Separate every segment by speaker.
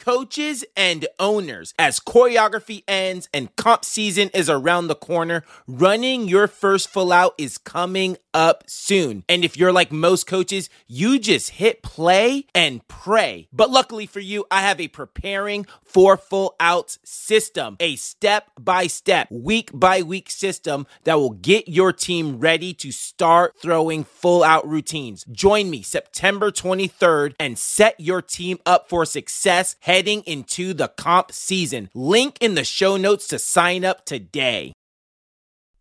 Speaker 1: coaches and owners. As choreography ends and comp season is around the corner, running your first full out is coming up soon. And if you're like most coaches, you just hit play and pray. But luckily for you, I have a preparing for full outs system, a step by step, week by week system that will get your team ready to start throwing full out routines. Join me September 23rd and set your team up for success heading into the comp season. Link in the show notes to sign up today.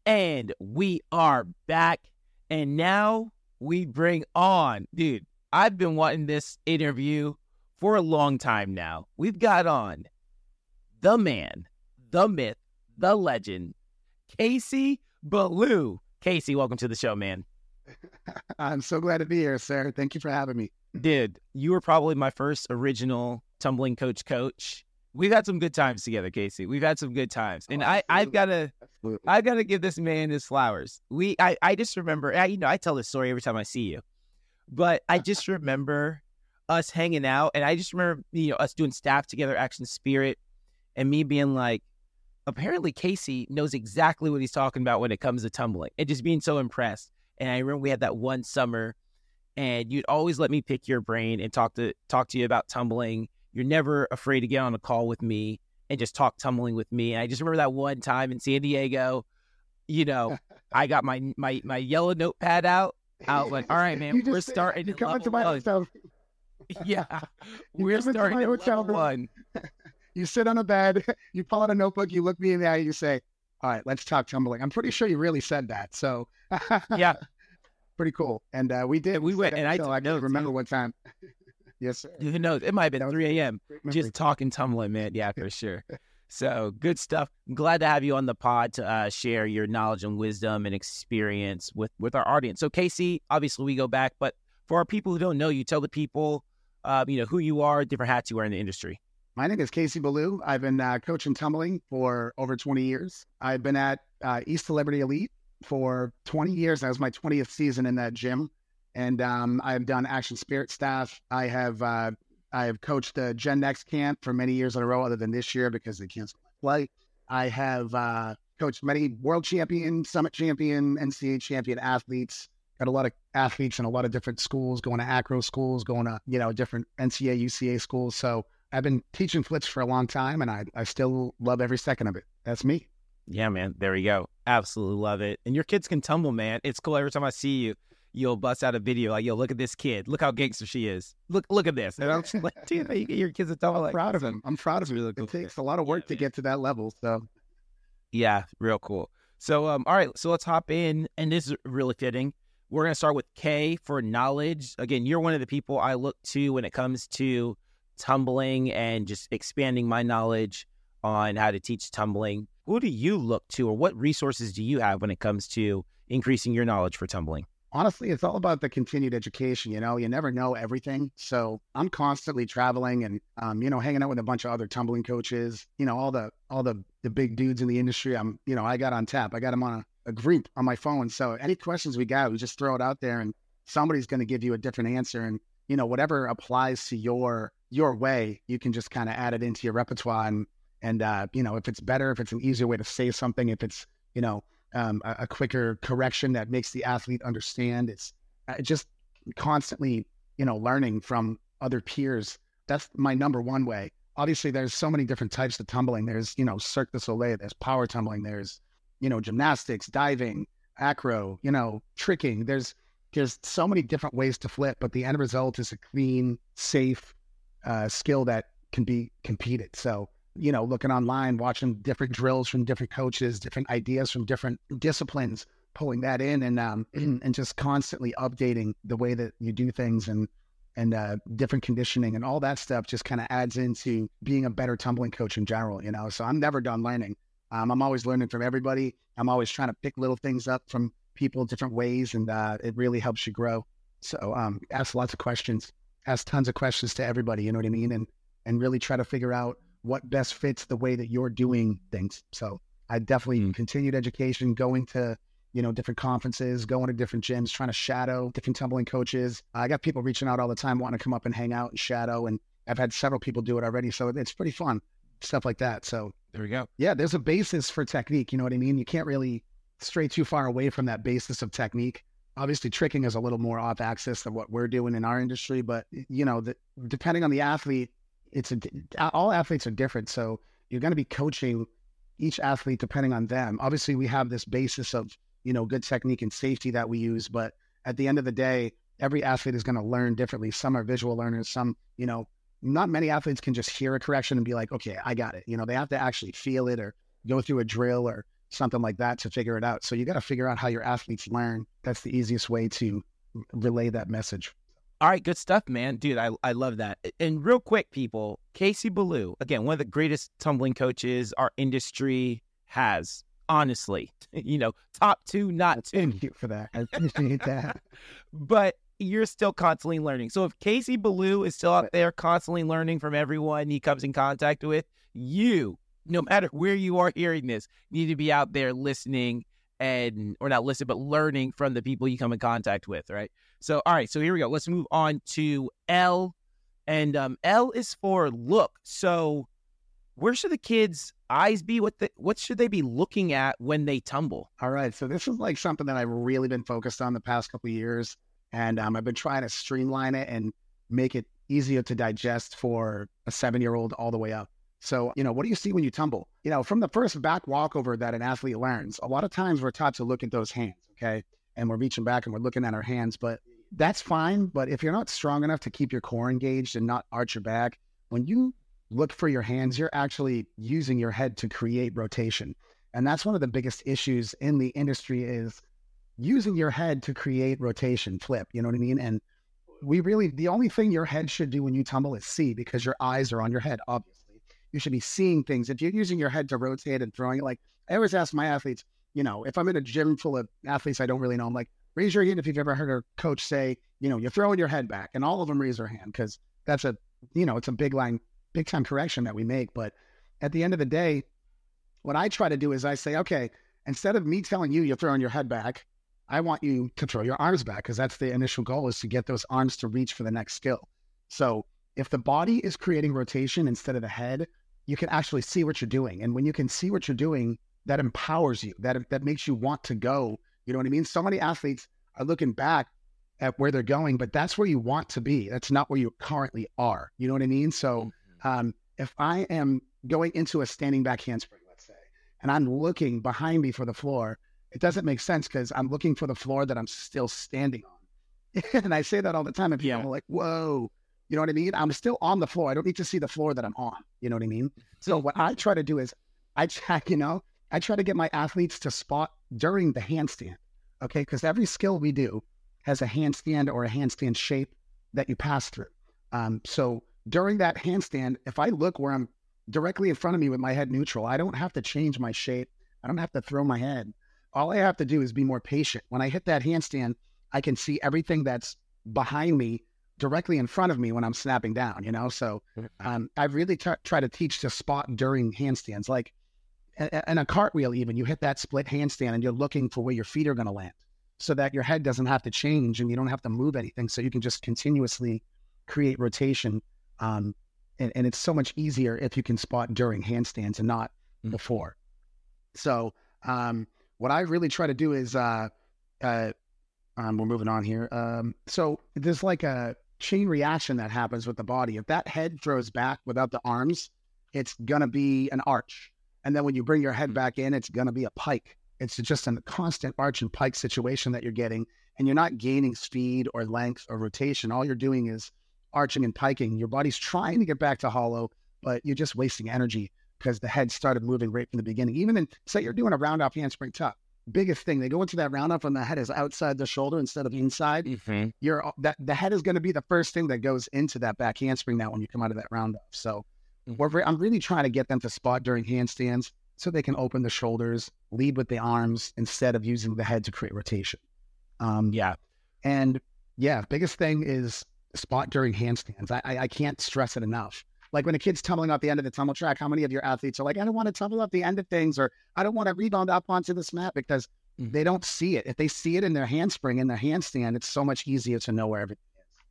Speaker 2: And we are back. And now we bring on, dude, I've been wanting this interview for a long time now. We've got on the man, the myth, the legend, Casey Ballou. Casey, welcome to the show, man.
Speaker 3: I'm so glad to be here, sir. Thank you for having me.
Speaker 2: Dude, you were probably my first original tumbling coach coach. We've had some good times together, Casey. We've had some good times. Oh, and
Speaker 3: Oh,
Speaker 2: I, I've gotta
Speaker 3: Absolutely.
Speaker 2: I gotta give this man his flowers. We I, I just remember I, you know, I tell this story every time I see you. But I just remember us hanging out and I just remember, you know, us doing staff together, action spirit, and me being like, apparently Casey knows exactly what he's talking about when it comes to tumbling and just being so impressed. And I remember we had that one summer and you'd always let me pick your brain and talk to talk to you about tumbling. You're never afraid to get on a call with me and just talk tumbling with me. And I just remember that one time in San Diego, you know, I got my my my yellow notepad out. I was like, all right, man, we're starting
Speaker 3: You come into my
Speaker 2: one.
Speaker 3: hotel.
Speaker 2: Yeah, we're starting
Speaker 3: my hotel
Speaker 2: one.
Speaker 3: You sit on a bed. You pull out a notebook. You look me in the eye. You say, "All right, let's talk tumbling." I'm pretty sure you really said that. So
Speaker 2: Yeah,
Speaker 3: pretty cool. And uh, we did.
Speaker 2: we went, and I
Speaker 3: until
Speaker 2: took
Speaker 3: I can't remember what time. yes, sir.
Speaker 2: who knows? It might have been 3 a.m. Just talking tumbling, man. Yeah, for sure. So good stuff. I'm glad to have you on the pod to uh, share your knowledge and wisdom and experience with with our audience. So Casey, obviously we go back, but for our people who don't know you, tell the people, uh, you know, who you are, different hats you wear in the industry.
Speaker 3: My name is Casey Ballou. I've been uh, coaching tumbling for over 20 years. I've been at uh, East Celebrity Elite for 20 years. That was my 20th season in that gym. And um, I've done action spirit staff. I have uh, I have coached the Gen Next camp for many years in a row, other than this year because they canceled my flight. I have uh, coached many world champion, summit champion, NCAA champion athletes. Got a lot of athletes in a lot of different schools, going to acro schools, going to you know different NCAA, UCA schools. So I've been teaching flits for a long time, and I I still love every second of it. That's me.
Speaker 2: Yeah, man. There we go. Absolutely love it. And your kids can tumble, man. It's cool. Every time I see you, you'll bust out a video like, "Yo, look at this kid. Look how gangster she is. Look, look at this." And I'm just like, "Dude, you get your kids to tumble
Speaker 3: I'm
Speaker 2: like
Speaker 3: proud of him. I'm proud of him.
Speaker 2: really cool.
Speaker 3: It takes a lot of work
Speaker 2: Yeah,
Speaker 3: to
Speaker 2: man.
Speaker 3: get to that level. So
Speaker 2: Yeah, real cool. So, um, all right, so let's hop in, and this is really fitting. We're gonna start with K for knowledge. Again, you're one of the people I look to when it comes to tumbling and just expanding my knowledge on how to teach tumbling. Who do you look to, or what resources do you have when it comes to increasing your knowledge for tumbling?
Speaker 3: honestly, it's all about the continued education. You know, you never know everything. So I'm constantly traveling and um, you know, hanging out with a bunch of other tumbling coaches. You know, all the all the the big dudes in the industry. I'm you know, I got on tap. I got them on a, a group on my phone. So any questions we got, we just throw it out there, and somebody's going to give you a different answer. And you know, whatever applies to your your way, you can just kind of add it into your repertoire. And and uh, you know, if it's better, if it's an easier way to say something, if it's you know um, a, a quicker correction that makes the athlete understand. It's uh, just constantly, you know, learning from other peers. That's my number one way. Obviously, there's so many different types of tumbling. There's, you know, Cirque du Soleil, there's power tumbling, there's, you know, gymnastics, diving, acro, you know, tricking. There's there's so many different ways to flip, but the end result is a clean, safe uh, skill that can be competed. So you know, looking online, watching different drills from different coaches, different ideas from different disciplines, pulling that in and um and just constantly updating the way that you do things and and uh, different conditioning and all that stuff just kind of adds into being a better tumbling coach in general, you know. So I'm never done learning. Um, I'm always learning from everybody. I'm always trying to pick little things up from people different ways, and uh, it really helps you grow. So um, ask lots of questions, ask tons of questions to everybody. You know what I mean? And and really try to figure out what best fits the way that you're doing things. So I definitely
Speaker 2: Mm.
Speaker 3: continued education, going to you know different conferences, going to different gyms, trying to shadow different tumbling coaches. I got people reaching out all the time wanting to come up and hang out and shadow, and I've had several people do it already. So it's pretty fun, stuff like that. So
Speaker 2: there we go.
Speaker 3: Yeah, there's a basis for technique. You know what I mean? You can't really stray too far away from that basis of technique. Obviously, tricking is a little more off axis than what we're doing in our industry, but you know, the, depending on the athlete, it's a, all athletes are different. So you're going to be coaching each athlete depending on them. Obviously, we have this basis of you know good technique and safety that we use, but at the end of the day, every athlete is going to learn differently. Some are visual learners, some you know not many athletes can just hear a correction and be like, okay, I got it. You know, they have to actually feel it or go through a drill or something like that to figure it out. So you got to figure out how your athletes learn. That's the easiest way to relay that message.
Speaker 2: All right, good stuff, man. Dude, I, I love that. And real quick, people, Casey Ballou, again, one of the greatest tumbling coaches our industry has, honestly. You know, top two, not two.
Speaker 3: Thank you for that. I appreciate that.
Speaker 2: but you're still constantly learning. So if Casey Ballou is still out there constantly learning from everyone he comes in contact with, you, no matter where you are hearing this, need to be out there listening and or not listen, but learning from the people you come in contact with, right? So all right, so here we go. Let's move on to L. And um, L is for look. So where should the kids' eyes be? What the, what should they be looking at when they tumble?
Speaker 3: All right. So this is like something that I've really been focused on the past couple years. And um, I've been trying to streamline it and make it easier to digest for a seven year old all the way up. So, you know, what do you see when you tumble? You know, from the first back walkover that an athlete learns, a lot of times we're taught to look at those hands, okay? And we're reaching back and we're looking at our hands, but that's fine. But if you're not strong enough to keep your core engaged and not arch your back, when you look for your hands, you're actually using your head to create rotation. And that's one of the biggest issues in the industry is using your head to create rotation, flip. You know what I mean? And we really, the only thing your head should do when you tumble is see because your eyes are on your head, obviously. You should be seeing things. If you're using your head to rotate and throwing it, like I always ask my athletes, you know, if I'm in a gym full of athletes I don't really know, I'm like, raise your hand if you've ever heard a coach say, you know, you're throwing your head back, and all of them raise their hand because that's a, you know, it's a big line, big time correction that we make. But at the end of the day, what I try to do is I say, okay, instead of me telling you you're throwing your head back, I want you to throw your arms back because that's the initial goal is to get those arms to reach for the next skill. So if the body is creating rotation instead of the head, you can actually see what you're doing. And when you can see what you're doing, that empowers you. That that makes you want to go. You know what I mean? So many athletes are looking back at where they're going, but that's where you want to be. That's not where you currently are. You know what I mean? So mm-hmm. um, if I am going into a standing back handspring, let's say, and I'm looking behind me for the floor, it doesn't make sense because I'm looking for the floor that I'm still standing on. and I say that all the time. And people yeah. are like, whoa, you know what I mean? I'm still on the floor. I don't need to see the floor that I'm on. You know what I mean? So what I try to do is I check, you know, I try to get my athletes to spot during the handstand. Okay. Because every skill we do has a handstand or a handstand shape that you pass through. Um, so during that handstand, if I look where I'm directly in front of me with my head neutral, I don't have to change my shape. I don't have to throw my head all I have to do is be more patient. When I hit that handstand, I can see everything that's behind me directly in front of me when I'm snapping down, you know? So um, I really t- try to teach to spot during handstands, like and a cartwheel, even you hit that split handstand and you're looking for where your feet are going to land so that your head doesn't have to change and you don't have to move anything. So you can just continuously create rotation. Um, and, and, it's so much easier if you can spot during handstands and not mm-hmm. before. So, um, what I really try to do is, uh, uh, um, we're moving on here. Um, so there's like a chain reaction that happens with the body. If that head throws back without the arms, it's gonna be an arch, and then when you bring your head mm. back in, it's gonna be a pike. It's just a constant arch and pike situation that you're getting, and you're not gaining speed or length or rotation. All you're doing is arching and piking. Your body's trying to get back to hollow, but you're just wasting energy because the head started moving right from the beginning. Even in, say, you're doing a round off handspring tuck, biggest thing, they go into that round off and the head is outside the shoulder instead of inside. Mm-hmm. You're that the head is going to be the first thing that goes into that back handspring now when you come out of that round off. So mm-hmm. I'm really trying to get them to spot during handstands so they can open the shoulders, lead with the arms instead of using the head to create rotation. Um, yeah. And yeah, biggest thing is spot during handstands. I, I, I can't stress it enough. Like when a kid's tumbling off the end of the tumble track, how many of your athletes are like, I don't want to tumble off the end of things, or I don't want to rebound up onto this mat because mm-hmm. they don't see it. If they see it in their handspring, in their handstand, it's so much easier to know where everything is.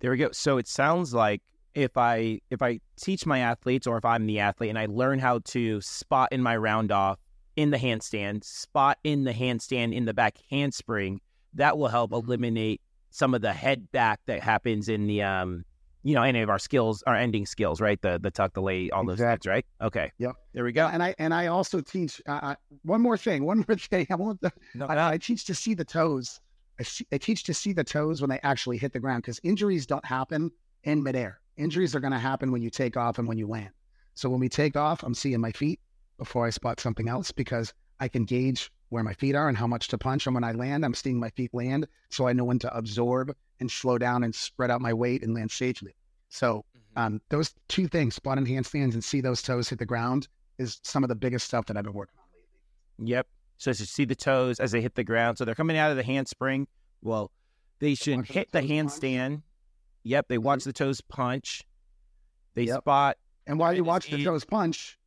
Speaker 2: There we go. So it sounds like if I if I teach my athletes or if I'm the athlete and I learn how to spot in my round off in the handstand, spot in the handstand in the back handspring, that will help eliminate some of the head back that happens in the um you know any of our skills our ending skills right the the tuck the lay all those
Speaker 3: Exactly.
Speaker 2: things right okay
Speaker 3: Yep.
Speaker 2: there we go
Speaker 3: And I and I also teach uh, one more thing. One more thing. I want the,
Speaker 2: No,
Speaker 3: I, I teach to see the toes. I, see, I teach to see the toes when they actually hit the ground because injuries don't happen in midair. Injuries are going to happen when you take off and when you land. So when we take off, I'm seeing my feet before I spot something else because I can gauge where my feet are and how much to punch. And when I land, I'm seeing my feet land, so I know when to absorb and slow down and spread out my weight and land safely. So um, those two things, spot and handstands and see those toes hit the ground, is some of the biggest stuff that I've been working on lately.
Speaker 2: Yep. So to see the toes as they hit the ground. So they're coming out of the handspring. Well, they should
Speaker 3: watch the
Speaker 2: hit the
Speaker 3: punch.
Speaker 2: handstand. Yep. They watch the toes punch. They
Speaker 3: Yep.
Speaker 2: spot.
Speaker 3: And while you watch the toes punch,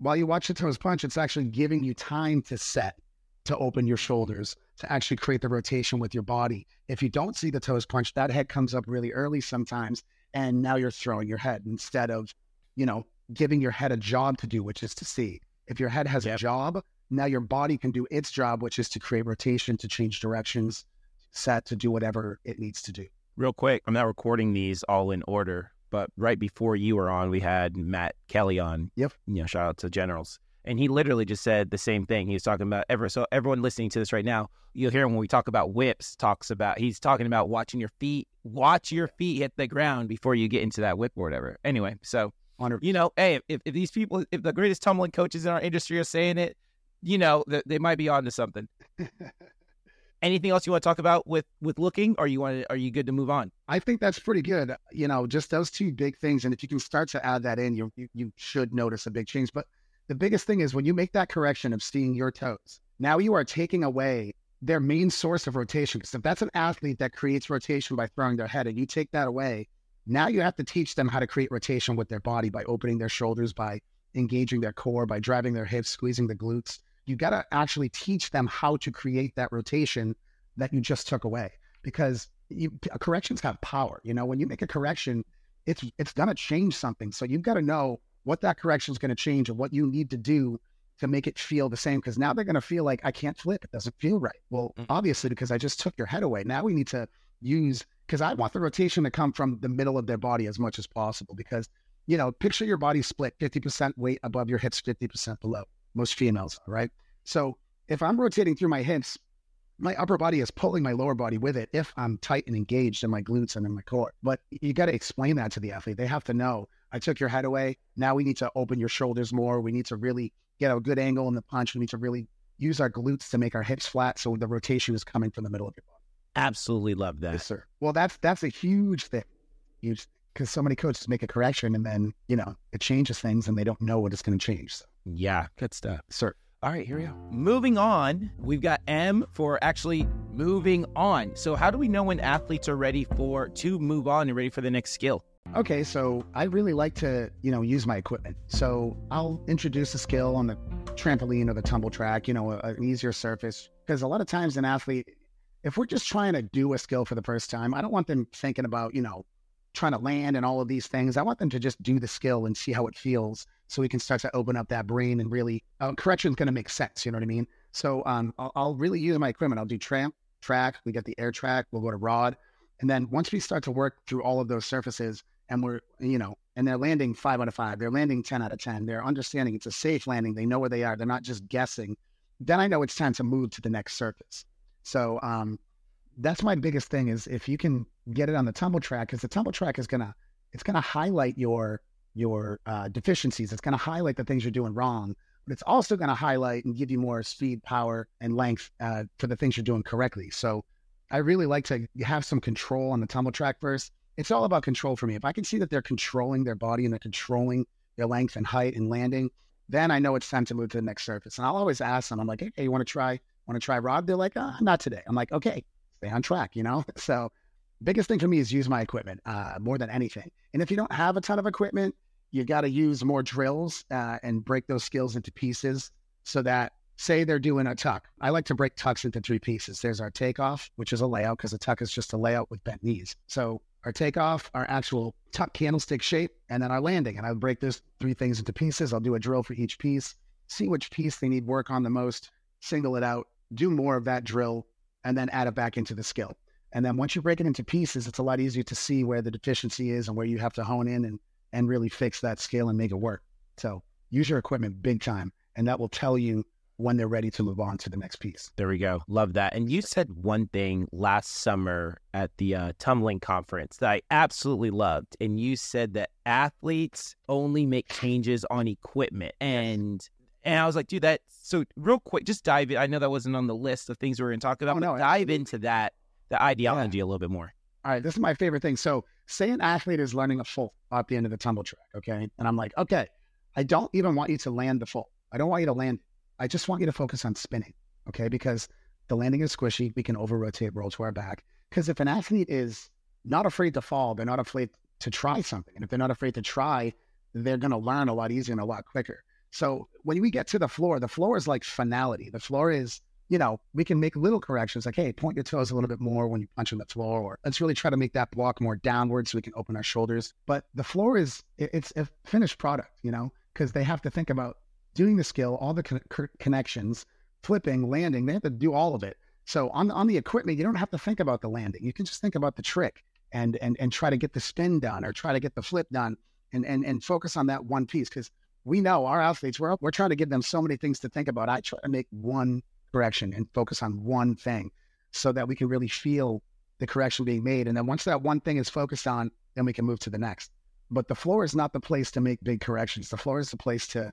Speaker 3: while you watch the toes punch, it's actually giving you time to set, to open your shoulders, to actually create the rotation with your body. If you don't see the toes punch, that head comes up really early sometimes, and now you're throwing your head instead of, you know, giving your head a job to do, which is to see. If your head has a job, now your body can do its job, which is to create rotation, to change directions, set, to do whatever it needs to do.
Speaker 2: Real quick, I'm not recording these all in order, but right before you were on, we had Matt Kelly on.
Speaker 3: Yep.
Speaker 2: You know, shout out to Generals. And he literally just said the same thing. He was talking about ever so everyone listening to this right now, you'll hear him when we talk about whips, talks about he's talking about watching your feet, watch your feet hit the ground before you get into that whip or whatever. Anyway, so you know, hey, if, if these people, if the greatest tumbling coaches in our industry are saying it, you know, th- they might be on to something. Anything else you want to talk about with with looking, or you want to, are you good to move on?
Speaker 3: I think that's pretty good. You know, just those two big things, and if you can start to add that in, you you, you should notice a big change. But the biggest thing is when you make that correction of seeing your toes. Now you are taking away their main source of rotation. Because if that's an athlete that creates rotation by throwing their head, and you take that away, now you have to teach them how to create rotation with their body by opening their shoulders, by engaging their core, by driving their hips, squeezing the glutes. You got to actually teach them how to create that rotation that you just took away because you, corrections have power. You know, when you make a correction, it's it's gonna change something. So you've got to know what that correction is going to change and what you need to do to make it feel the same. Because now they're going to feel like I can't flip; it doesn't feel right. Well,
Speaker 2: Mm.
Speaker 3: obviously, because I just took your head away. Now we need to use because I want the rotation to come from the middle of their body as much as possible. Because you know, picture your body split fifty percent weight above your hips, fifty percent below. Most females, are, right? So if I'm rotating through my hips, my upper body is pulling my lower body with it if I'm tight and engaged in my glutes and in my core. But you got to explain that to the athlete. They have to know I took your head away. Now we need to open your shoulders more. We need to really get a good angle in the punch. We need to really use our glutes to make our hips flat so the rotation is coming from the middle of your body.
Speaker 2: Absolutely love that.
Speaker 3: Yes, sir. Well, that's that's a huge thing. Huge because so many coaches make a correction and then you know it changes things and they don't know what it's going to change. So,
Speaker 2: Yeah, good stuff.
Speaker 3: sir.
Speaker 2: All right, here we go. Moving on, we've got M for actually moving on. So, how do we know when athletes are ready for to move on and ready for the next skill?
Speaker 3: Okay, so I really like to, you know, use my equipment. So I'll introduce a skill on the trampoline or the tumble track, you know, a- an easier surface. Because a lot of times an athlete, if we're just trying to do a skill for the first time, I don't want them thinking about, you know, trying to land and all of these things. I want them to just do the skill and see how it feels so we can start to open up that brain and really, uh, correction is going to make sense. You know what I mean? So um, I'll, I'll really use my equipment. I'll do tramp, track, we get the air track, we'll go to rod. And then once we start to work through all of those surfaces and we're, you know, and they're landing five out of five, they're landing 10 out of 10, they're understanding it's a safe landing, they know where they are, they're not just guessing, then I know it's time to move to the next surface. So um, that's my biggest thing is if you can get it on the tumble track, because the tumble track is gonna, it's gonna highlight your your uh, deficiencies. It's gonna highlight the things you're doing wrong, but it's also gonna highlight and give you more speed, power, and length uh, for the things you're doing correctly. So I really like to have some control on the tumble track first. It's all about control for me. If I can see that they're controlling their body and they're controlling their length and height and landing, then I know it's time to move to the next surface. And I'll always ask them, I'm like, hey, you want to try, want to try rod? They're like, ah, not today. I'm like, okay, stay on track, you know? So biggest thing for me is use my equipment uh, more than anything. And if you don't have a ton of equipment, you got to use more drills uh, and break those skills into pieces so that say they're doing a tuck. I like to break tucks into three pieces. There's our takeoff, which is a layout because a tuck is just a layout with bent knees. So our takeoff, our actual tuck candlestick shape, and then our landing. And I would break those three things into pieces. I'll do a drill for each piece, see which piece they need work on the most, single it out, do more of that drill, and then add it back into the skill. And then once you break it into pieces, it's a lot easier to see where the deficiency is and where you have to hone in and, and really fix that scale and make it work. So use your equipment big time, and that will tell you when they're ready to move on to the next piece.
Speaker 2: There we go. Love that. And you said one thing last summer at the uh, tumbling conference that I absolutely loved. And you said that athletes only make changes on equipment. And and I was like, dude, that so real quick, just dive in. I know that wasn't on the list of things we were going to talk about,
Speaker 3: Oh,
Speaker 2: but
Speaker 3: no,
Speaker 2: dive
Speaker 3: absolutely.
Speaker 2: into that, the ideology a little bit more.
Speaker 3: All right, this is my favorite thing. So, say an athlete is learning a full at the end of the tumble track, okay? And I'm like, okay, I don't even want you to land the full. I don't want you to land. I just want you to focus on spinning, okay? Because the landing is squishy. We can over rotate, roll to our back. Because if an athlete is not afraid to fall, they're not afraid to try something. And if they're not afraid to try, they're going to learn a lot easier and a lot quicker. So, when we get to the floor, the floor is like finality. The floor is you know, we can make little corrections like, hey, point your toes a little bit more when you punch on the floor, or let's really try to make that block more downward so we can open our shoulders. But the floor is, it's a finished product, you know, because they have to think about doing the skill, all the con- connections, flipping, landing. They have to do all of it. So on on the equipment, you don't have to think about the landing. You can just think about the trick and and and try to get the spin done or try to get the flip done and and and focus on that one piece because we know our athletes we're we're trying to give them so many things to think about. I try to make one correction and focus on one thing so that we can really feel the correction being made. And then once that one thing is focused on, then we can move to the next. But the floor is not the place to make big corrections. The floor is the place to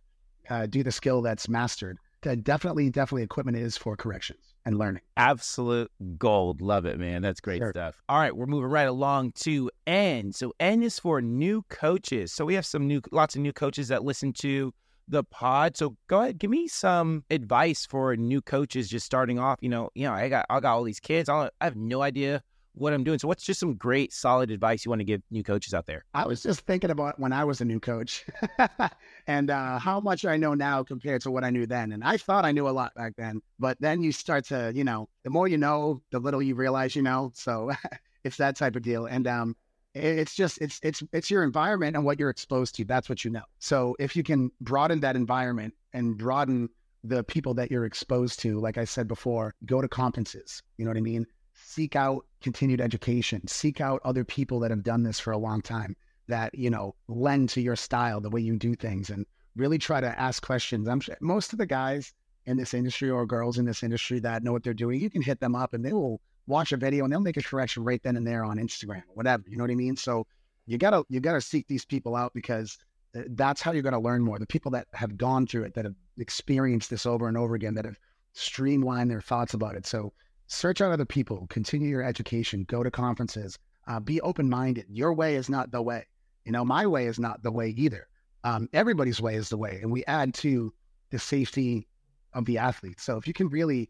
Speaker 3: uh, do the skill that's mastered. Uh, definitely, definitely, equipment is for corrections and learning.
Speaker 2: Absolute gold. Love it, man. That's great
Speaker 3: Sure.
Speaker 2: stuff. All right, we're moving right along to N. So N is for new coaches. So we have some new, lots of new coaches that listen to the pod. So go ahead, give me some advice for new coaches just starting off. You know, you know, I got, I got all these kids. I, I have no idea what I'm doing. So what's just some great, solid advice you want to give new coaches out there?
Speaker 3: I was just thinking about when I was a new coach and uh, how much I know now compared to what I knew then. And I thought I knew a lot back then, but then you start to, you know, the more you know, the little you realize you know. So it's that type of deal. And um, it's just it's it's it's your environment and what you're exposed to. That's what you know. So if you can broaden that environment and broaden the people that you're exposed to, like I said before, go to conferences. You know what I mean? Seek out continued education. Seek out other people that have done this for a long time that you know lend to your style, the way you do things, and really try to ask questions. I'm sure most of the guys in this industry or girls in this industry that know what they're doing, you can hit them up and they will watch a video and they'll make a correction right then and there on Instagram, whatever. You know what I mean? So you gotta you gotta seek these people out because uh, that's how you're gonna learn more. The people that have gone through it, that have experienced this over and over again, that have streamlined their thoughts about it. So search out other people, continue your education, go to conferences, uh, be open minded. Your way is not the way. You know, my way is not the way either. Um, everybody's way is the way, and we add to the safety of the athlete. So if you can really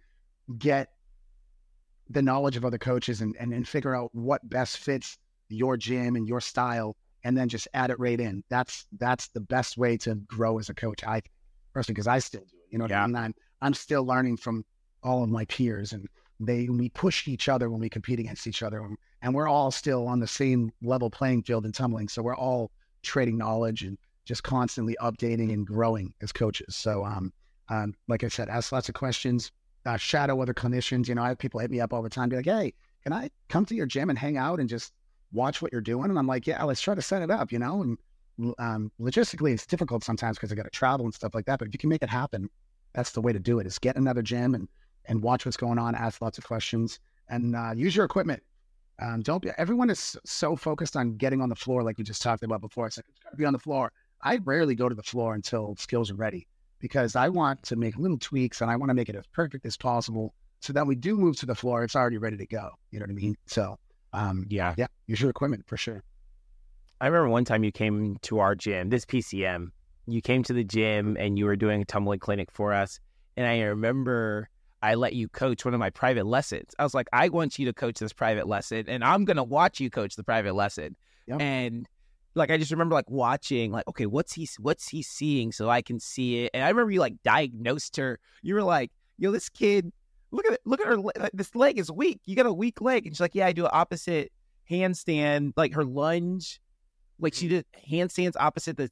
Speaker 3: get the knowledge of other coaches and, and, and figure out what best fits your gym and your style, and then just add it right in. That's that's the best way to grow as a coach. I personally, because I still do it. You know, what I mean? I'm I'm still learning from all of my peers, and they we push each other when we compete against each other, and we're all still on the same level playing field in tumbling. So we're all trading knowledge and just constantly updating and growing as coaches. So, um, um, like I said, ask lots of questions, uh, shadow other clinicians. You know, I have people hit me up all the time, be like, "Hey, can I come to your gym and hang out and just watch what you're doing?" And I'm like, "Yeah, let's try to set it up." You know, and um, logistically, it's difficult sometimes because I got to travel and stuff like that. But if you can make it happen, that's the way to do it. Is get another gym and and watch what's going on, ask lots of questions, and uh, use your equipment. Um, don't be. Everyone is so focused on getting on the floor, like we just talked about before. It's like it's got to be on the floor. I rarely go to the floor until skills are ready because I want to make little tweaks and I want to make it as perfect as possible so that we do move to the floor. It's already ready to go. You know what I mean? So, um,
Speaker 2: Yeah.
Speaker 3: yeah, use your equipment for sure.
Speaker 2: I remember one time you came to our gym, this PCM. You came to the gym and you were doing a tumbling clinic for us. And I remember I let you coach one of my private lessons. I was like, I want you to coach this private lesson and I'm going to watch you coach the private lesson.
Speaker 3: Yep.
Speaker 2: And like, I just remember like watching, like, okay, what's he, what's he seeing so I can see it. And I remember you like diagnosed her. You were like, yo, this kid, look at it, look at her, this leg is weak. You got a weak leg. And she's like, yeah, I do an opposite handstand, like her lunge, like she mm-hmm. did handstands opposite the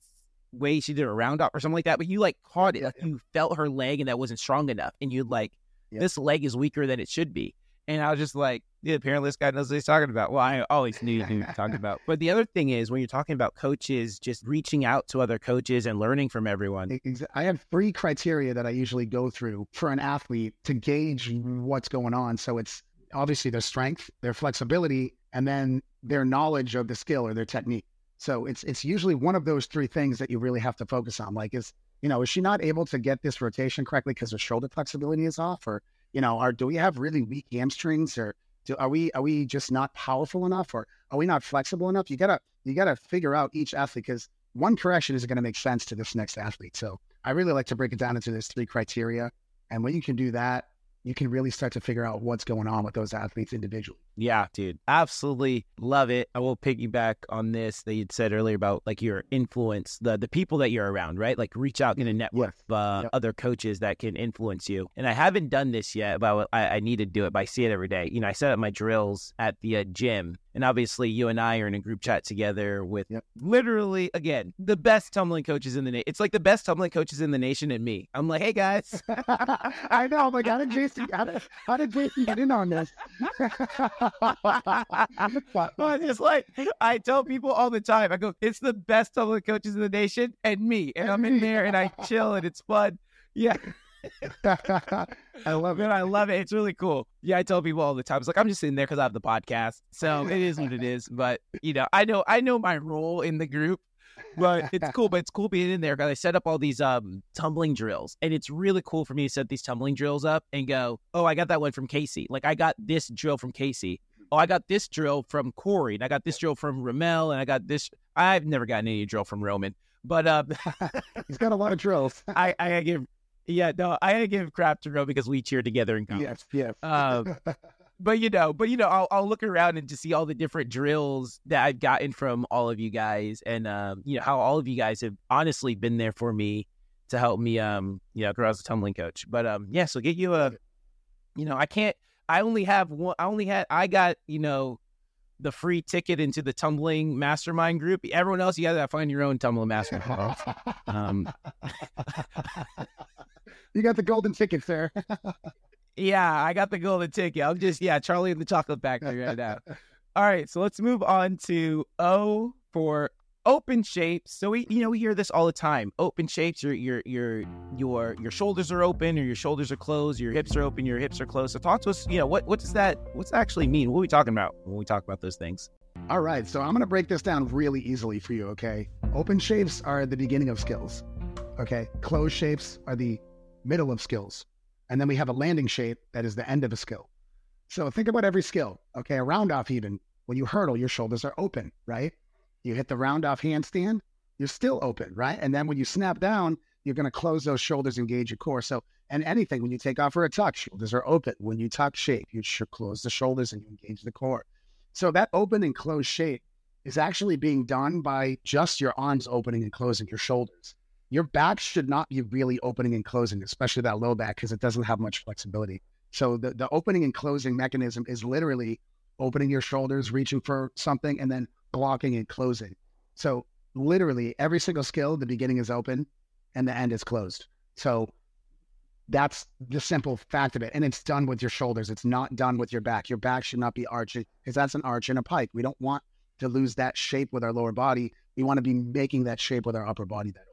Speaker 2: way she did a round up or something like that. But you like caught it, like you felt her leg and that wasn't strong enough, and you mm-hmm. like
Speaker 3: Yeah.
Speaker 2: this leg is weaker than it should be. And I was just like, yeah, apparently this guy knows what he's talking about. Well, I always knew he was talking about. But the other thing is when you're talking about coaches just reaching out to other coaches and learning from everyone.
Speaker 3: I have three criteria that I usually go through for an athlete to gauge what's going on. So it's obviously their strength, their flexibility, and then their knowledge of the skill or their technique. So it's it's usually one of those three things that you really have to focus on. Like is you know is she not able to get this rotation correctly because her shoulder flexibility is off, or you know, are do we have really weak hamstrings, or do, are we are we just not powerful enough, or are we not flexible enough? You gotta you gotta figure out each athlete because one correction isn't going to make sense to this next athlete. So I really like to break it down into those three criteria. And when you can do that, you can really start to figure out what's going on with those athletes individually.
Speaker 2: Yeah, dude. Absolutely love it. I will piggyback on this that you'd said earlier about like your influence, the the people that you're around, right? Like reach out in a network
Speaker 3: Yes.
Speaker 2: of uh,
Speaker 3: Yep.
Speaker 2: other coaches that can influence you. And I haven't done this yet, but I, I need to do it. But I see it every day. You know, I set up my drills at the uh, gym, and obviously you and I are in a group chat together with
Speaker 3: Yep.
Speaker 2: literally again the best tumbling coaches in the nation. It's like the best tumbling coaches in the nation and me. I'm like, hey guys.
Speaker 3: I know. I'm like, how did Jason, how did, how did Jason get in on this?
Speaker 2: But it's like I tell people all the time. I go, it's the best tumbling coaches in the nation and me, and I'm in there and I chill and it's fun. Yeah,
Speaker 3: I love it.
Speaker 2: I love it. It's really cool. Yeah, I tell people all the time. It's like I'm just sitting there because I have the podcast, so it is what it is. But you know, I know I know my role in the group. But it's cool. But it's cool being in there because I set up all these um tumbling drills, and it's really cool for me to set these tumbling drills up and go, oh, I got that one from Casey. Like I got this drill from Casey. Oh, I got this drill from Corey, and I got this drill from Ramel, and I got this. I've never gotten any drill from Roman, but um,
Speaker 3: He's got a lot of drills.
Speaker 2: I I give yeah no I give crap to Roman because we cheer together in college.
Speaker 3: yes, yes.
Speaker 2: Um, but you know, but you know, I'll, I'll look around and to see all the different drills that I've gotten from all of you guys, and um, you know how all of you guys have honestly been there for me to help me, um, you know, grow as a tumbling coach. But um, yeah, so get you a, you know, I can't. I only have one. I only had. I got you know, the free ticket into the tumbling mastermind group. Everyone else, you gotta find your own tumbling mastermind. um,
Speaker 3: you got the golden ticket, sir.
Speaker 2: Yeah, I got the golden ticket. I'm just yeah, Charlie in the chocolate factory right now. All right, so let's move on to O for open shapes. So we you know we hear this all the time. Open shapes, your your your your your shoulders are open or your shoulders are closed, your hips are open, your hips are closed. So talk to us, you know, what what does that what's that actually mean? What are we talking about when we talk about those things?
Speaker 3: All right, so I'm going to break this down really easily for you, okay? Open shapes are the beginning of skills, okay? Closed shapes are the middle of skills. And then we have a landing shape that is the end of a skill. So think about every skill, okay? A round off, even when you hurdle, your shoulders are open, right? You hit the round off handstand, you're still open, right? And then when you snap down, you're going to close those shoulders, engage your core. So, and anything, when you take off for a tuck, shoulders are open. When you tuck shape, you should close the shoulders and you engage the core. So that open and closed shape is actually being done by just your arms opening and closing your shoulders. Your back should not be really opening and closing, especially that low back, because it doesn't have much flexibility. So the, the opening and closing mechanism is literally opening your shoulders, reaching for something, and then blocking and closing. So literally every single skill, the beginning is open and the end is closed. So that's the simple fact of it. And it's done with your shoulders. It's not done with your back. Your back should not be arching because that's an arch and a pike. We don't want to lose that shape with our lower body. We want to be making that shape with our upper body, that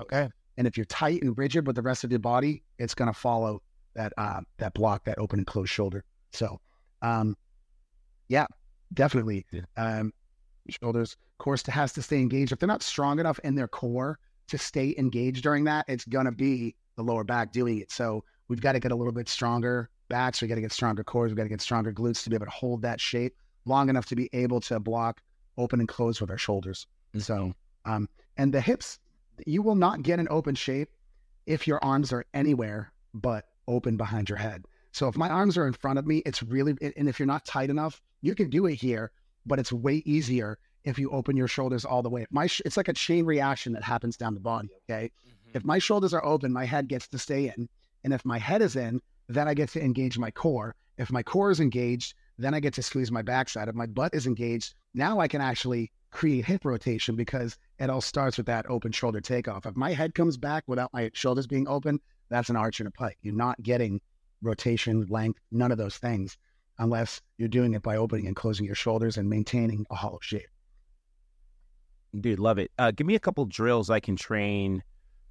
Speaker 3: open and if you're tight and rigid with the rest of your body, it's going to follow that uh, that block, that open and closed shoulder. So, um, yeah, definitely.
Speaker 2: Yeah.
Speaker 3: Um, shoulders, core st- has to stay engaged. If they're not strong enough in their core to stay engaged during that, it's going to be the lower back doing it. So we've got to get a little bit stronger backs. We got to get stronger cores. We got to get stronger glutes to be able to hold that shape long enough to be able to block, open and close with our shoulders. So, um, and the hips, you will not get an open shape if your arms are anywhere but open behind your head. So if my arms are in front of me, it's really, and if you're not tight enough, you can do it here, but it's way easier if you open your shoulders all the way. If my, sh- it's like a chain reaction that happens down the body. Okay. Mm-hmm. If my shoulders are open, my head gets to stay in. And if my head is in, then I get to engage my core. If my core is engaged, Then I get to squeeze my backside. If my butt is engaged, now I can actually create hip rotation because it all starts with that open shoulder takeoff. If my head comes back without my shoulders being open, that's an arch and a pike. You're not getting rotation, length, none of those things unless you're doing it by opening and closing your shoulders and maintaining a hollow shape.
Speaker 2: Dude, love it. Uh, give me a couple drills I can train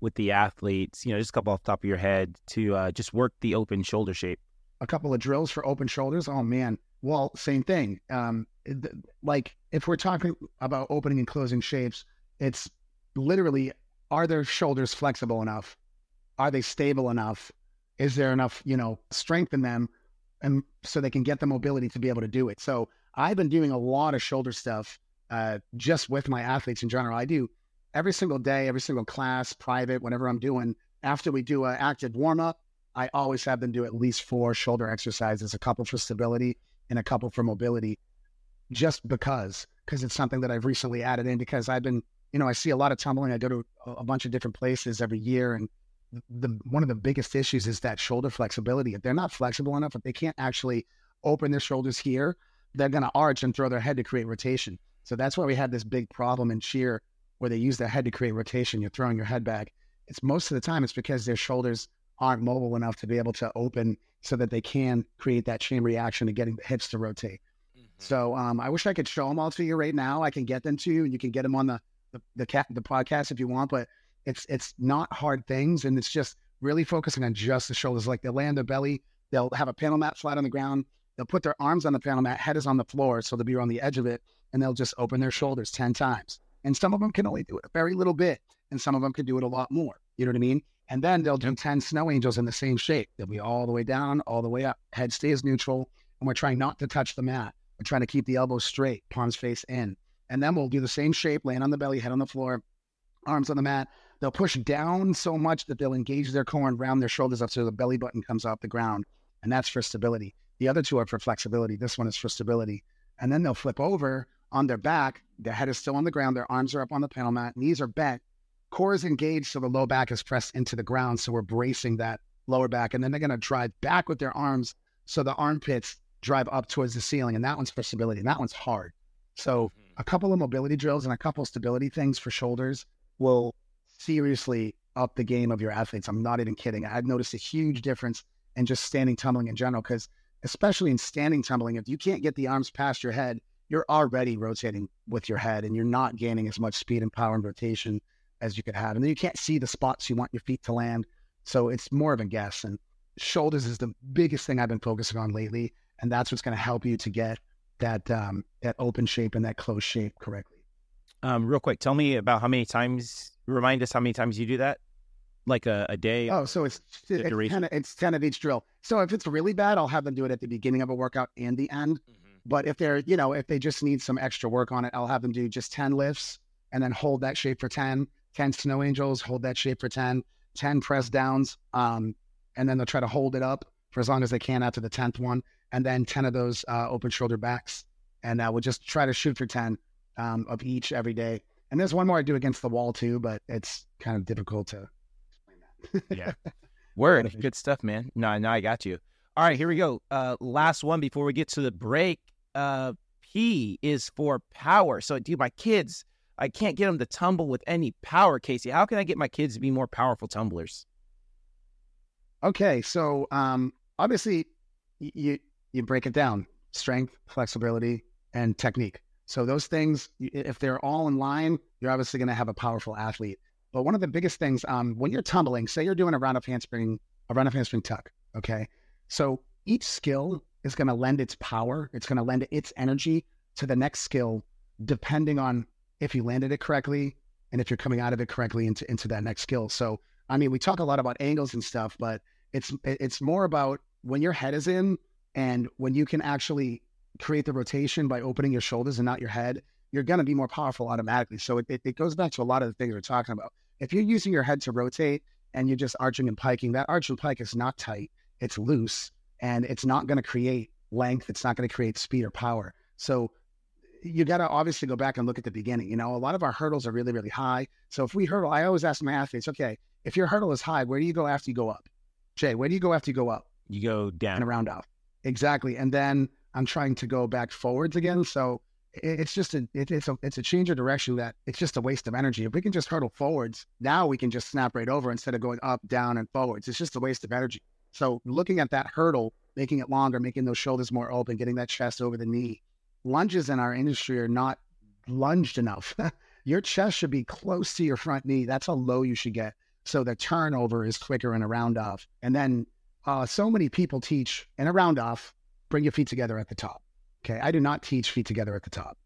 Speaker 2: with the athletes, you know, just a couple off the top of your head to uh, just work the open shoulder shape.
Speaker 3: A couple of drills for open shoulders. Oh, man. Well, same thing. Um, like if we're talking about opening and closing shapes, it's literally are their shoulders flexible enough? Are they stable enough? Is there enough, you know, strength in them and so they can get the mobility to be able to do it. So I've been doing a lot of shoulder stuff uh, just with my athletes in general. I do every single day, every single class, private, whenever I'm doing. After we do an active warm up, I always have them do at least four shoulder exercises, a couple for stability and a couple for mobility, just because, because it's something that I've recently added in because I've been, you know, I see a lot of tumbling. I go to a bunch of different places every year and the one of the biggest issues is that shoulder flexibility. If they're not flexible enough, if they can't actually open their shoulders here, they're going to arch and throw their head to create rotation. So that's why we had this big problem in cheer where they use their head to create rotation. You're throwing your head back. It's most of the time it's because their shoulders aren't mobile enough to be able to open so that they can create that chain reaction to getting the hips to rotate. Mm-hmm. So um, I wish I could show them all to you right now. I can get them to you, and you can get them on the the the, the podcast if you want. But it's it's not hard things, and it's just really focusing on just the shoulders. Like they'll lay on their belly, they'll have a panel mat flat on the ground, they'll put their arms on the panel mat, head is on the floor, so they'll be on the edge of it, and they'll just open their shoulders ten times. And some of them can only do it a very little bit, and some of them can do it a lot more. You know what I mean? And then they'll do 10 snow angels in the same shape. They'll be all the way down, all the way up. Head stays neutral. And we're trying not to touch the mat. We're trying to keep the elbows straight, palms face in. And then we'll do the same shape, laying on the belly, head on the floor, arms on the mat, They'll push down so much that they'll engage their core and round their shoulders up so the belly button comes off the ground. And that's for stability. The other two are for flexibility. This one is for stability. And then they'll flip over on their back. Their head is still on the ground. Their arms are up on the panel mat. Knees are bent. Core is engaged so the low back is pressed into the ground. So we're bracing that lower back. And then they're going to drive back with their arms so the armpits drive up towards the ceiling. And that one's for stability. And that one's hard. So mm-hmm. a couple of mobility drills and a couple stability things for shoulders will seriously up the game of your athletes. I'm not even kidding. I've noticed a huge difference in just standing tumbling in general, because especially in standing tumbling, if you can't get the arms past your head, you're already rotating with your head and you're not gaining as much speed and power and rotation as you could have. And then you can't see the spots you want your feet to land. So it's more of a guess. And shoulders is the biggest thing I've been focusing on lately. And that's what's going to help you to get that um, that open shape and that closed shape correctly.
Speaker 2: Um, real quick, tell me about how many times remind us how many times you do that? Like a, a day?
Speaker 3: Oh, so it's it's ten, it's ten of each drill. So if it's really bad, I'll have them do it at the beginning of a workout and the end. Mm-hmm. But if they're, you know, if they just need some extra work on it, I'll have them do just 10 lifts and then hold that shape for 10, 10 snow angels, hold that shape for 10, 10 press downs. Um, and then they'll try to hold it up for as long as they can after the 10th one. And then 10 of those uh, open shoulder backs. And uh, we'll just try to shoot for 10 um, of each every day. And there's one more I do against the wall too, but it's kind of difficult to explain
Speaker 2: that. yeah. Word. Good stuff, man. No, no, I got you. All right, here we go. Uh, last one before we get to the break. Uh, P is for power. So, dude, my kids, I can't get them to tumble with any power, Casey. How can I get my kids to be more powerful tumblers?
Speaker 3: Okay, so um, obviously, you you break it down: strength, flexibility, and technique. So those things, if they're all in line, you're obviously going to have a powerful athlete. But one of the biggest things, um, when you're tumbling, say you're doing a round off handspring, a round off handspring tuck, okay? So each skill is going to lend its power, it's going to lend its energy to the next skill, depending on if you landed it correctly and if you're coming out of it correctly into into that next skill. So I mean, we talk a lot about angles and stuff, but it's it's more about when your head is in and when you can actually create the rotation by opening your shoulders and not your head, you're going to be more powerful automatically. So it, it, it, goes back to a lot of the things we're talking about. If you're using your head to rotate and you're just arching and piking, that arch and pike is not tight, it's loose, and it's not going to create length. It's not going to create speed or power. So you got to obviously go back and look at the beginning. You know, a lot of our hurdles are really, really high. So if we hurdle, I always ask my athletes, okay, if your hurdle is high, where do you go after you go up? Jay, where do you go after you go up?
Speaker 2: You go down
Speaker 3: and around off. Exactly. And then I'm trying to go back forwards again. So it's just a it, it's a it's a change of direction that it's just a waste of energy. If we can just hurdle forwards, now we can just snap right over instead of going up, down, and forwards. It's just a waste of energy. So looking at that hurdle, making it longer, making those shoulders more open, getting that chest over the knee. Lunges in our industry are not lunged enough. your chest should be close to your front knee. That's how low you should get. So the turnover is quicker in a round off. And then uh, so many people teach in a round off, bring your feet together at the top. Okay. I do not teach feet together at the top.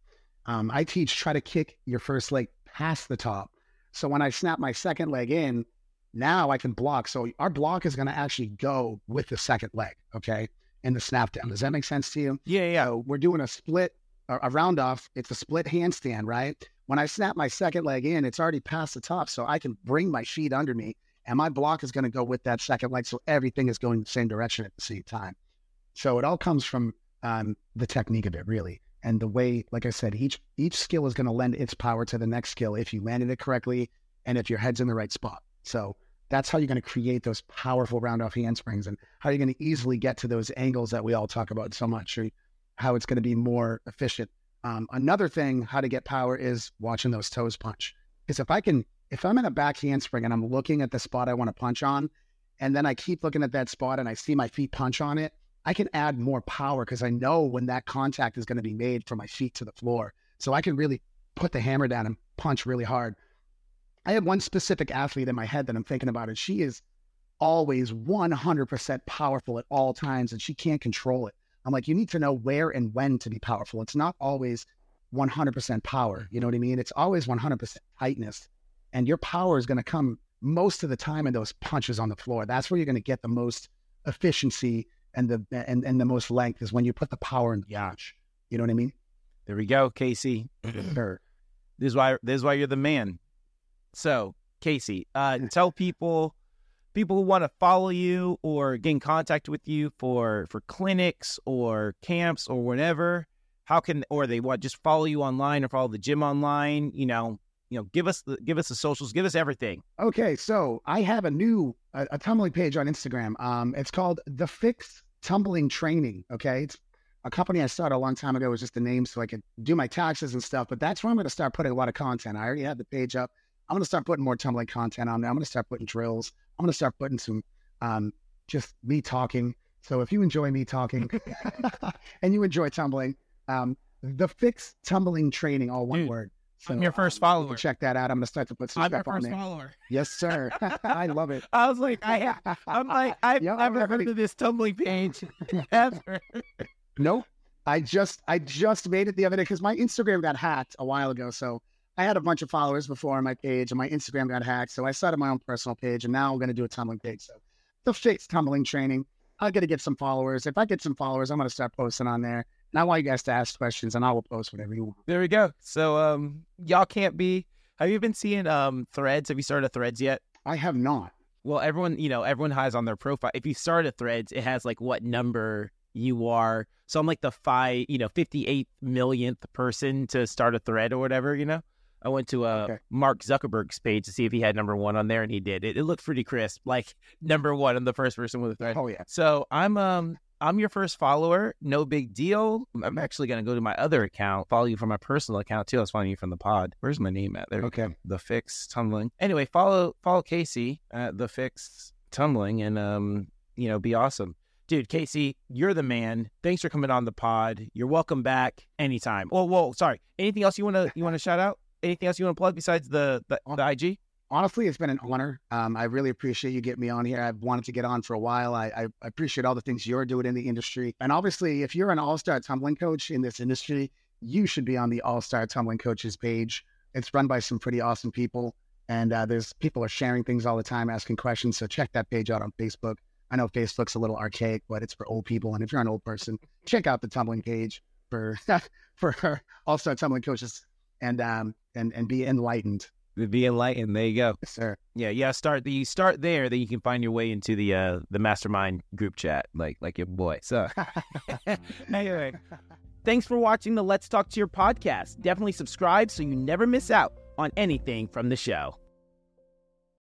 Speaker 3: Um, I teach try to kick your first leg past the top. So when I snap my second leg in, now I can block. So our block is going to actually go with the second leg. Okay. And the snap down. Does that make sense to you?
Speaker 2: Yeah, yeah.
Speaker 3: So we're doing a split, a, round off. It's a split handstand, right? When I snap my second leg in, it's already past the top. So I can bring my feet under me and my block is going to go with that second leg. So everything is going the same direction at the same time. So it all comes from um, the technique of it, really. And the way, like I said, each each skill is going to lend its power to the next skill if you landed it correctly and if your head's in the right spot. So that's how you're going to create those powerful round off handsprings and how you're going to easily get to those angles that we all talk about so much, how it's going to be more efficient. Um, another thing, how to get power is watching those toes punch. Because if I can, if I'm in a back handspring and I'm looking at the spot I want to punch on, and then I keep looking at that spot and I see my feet punch on it, I can add more power because I know when that contact is going to be made from my feet to the floor. So I can really put the hammer down and punch really hard. I have one specific athlete in my head that I'm thinking about, and she is always 100% powerful at all times, and she can't control it. I'm like, you need to know where and when to be powerful. It's not always 100% power. You know what I mean? It's always 100% tightness. And your power is going to come most of the time in those punches on the floor. That's where you're going to get the most efficiency and the and, and the most length is when you put the power in the punch. You know what I mean?
Speaker 2: There we go, Casey.
Speaker 3: Sure.
Speaker 2: This is why this is why you're the man. So, Casey, uh, tell people people who want to follow you or get in contact with you for for clinics or camps or whatever. How can or they want just follow you online or follow the gym online? You know, you know, give us the give us the socials, give us everything.
Speaker 3: Okay, so I have a new a, a tumbling page on Instagram. Um, it's called the Fix Tumbling Training. Okay, it's a company I started a long time ago. It was just the name so I could do my taxes and stuff. But that's where I'm going to start putting a lot of content. I already have the page up. I'm going to start putting more tumbling content on there. I'm going to start putting drills. I'm going to start putting some um, just me talking. So if you enjoy me talking and you enjoy tumbling, um, the Fix Tumbling Training, all one
Speaker 2: Dude,
Speaker 3: word. So
Speaker 2: I'm your first
Speaker 3: um,
Speaker 2: follower.
Speaker 3: Check that out. I'm going to start to put some
Speaker 2: I'm your
Speaker 3: stuff on
Speaker 2: first
Speaker 3: there.
Speaker 2: follower.
Speaker 3: Yes, sir. I love it.
Speaker 2: I was like, I I'm like, I've
Speaker 3: Yeah,
Speaker 2: never
Speaker 3: I'm
Speaker 2: heard of this tumbling page ever.
Speaker 3: Nope. I just I just made it the other day because my Instagram got hacked a while ago. So I had a bunch of followers before on my page, and my Instagram got hacked. So I started my own personal page, and now I'm going to do a tumbling page. So the fix tumbling training. I got to get some followers. If I get some followers, I'm going to start posting on there. And I want you guys to ask questions, and I will post whatever you want.
Speaker 2: There we go. So um y'all can't be have you been seeing um threads? Have you started threads yet?
Speaker 3: I have not.
Speaker 2: Well, everyone, you know, everyone has on their profile. If you start a threads, it has like what number you are. So I'm like the five, you know, 58 millionth person to start a thread or whatever, you know? I went to uh,
Speaker 3: Okay.
Speaker 2: Mark Zuckerberg's page to see if he had number one on there, and he did. It, it looked pretty crisp, like number one. I'm the first person with a thread.
Speaker 3: Oh yeah.
Speaker 2: So I'm um I'm your first follower. No big deal. I'm actually gonna go to my other account, follow you from my personal account too. I was following you from the pod. Where's my name at? There.
Speaker 3: Okay.
Speaker 2: The Fix Tumbling. Anyway, follow follow Casey at The Fix Tumbling, and um you know be awesome. Dude, Casey, you're the man. Thanks for coming on the pod. You're welcome back anytime. Oh, whoa, sorry. Anything else you wanna you wanna shout out? Anything else you wanna plug besides the the, the IG?
Speaker 3: honestly, it's been an honor. Um, I really appreciate you getting me on here. I've wanted to get on for a while. I, I I appreciate all the things you're doing in the industry. And obviously, if you're an all star tumbling coach in this industry, you should be on the all star tumbling coaches page. It's run by some pretty awesome people. And uh, there's people are sharing things all the time, asking questions. So check that page out on Facebook. I know Facebook's a little archaic, but it's for old people. And if you're an old person, check out the tumbling page for for all star tumbling coaches and um and and be enlightened.
Speaker 2: Be enlightened. There you go.
Speaker 3: Yes, sir.
Speaker 2: Yeah, yeah. Start the start there, then you can find your way into the uh the mastermind group chat, like like your boy. So anyway, thanks for watching the Let's Talk Cheer podcast. Definitely subscribe so you never miss out on anything from the show.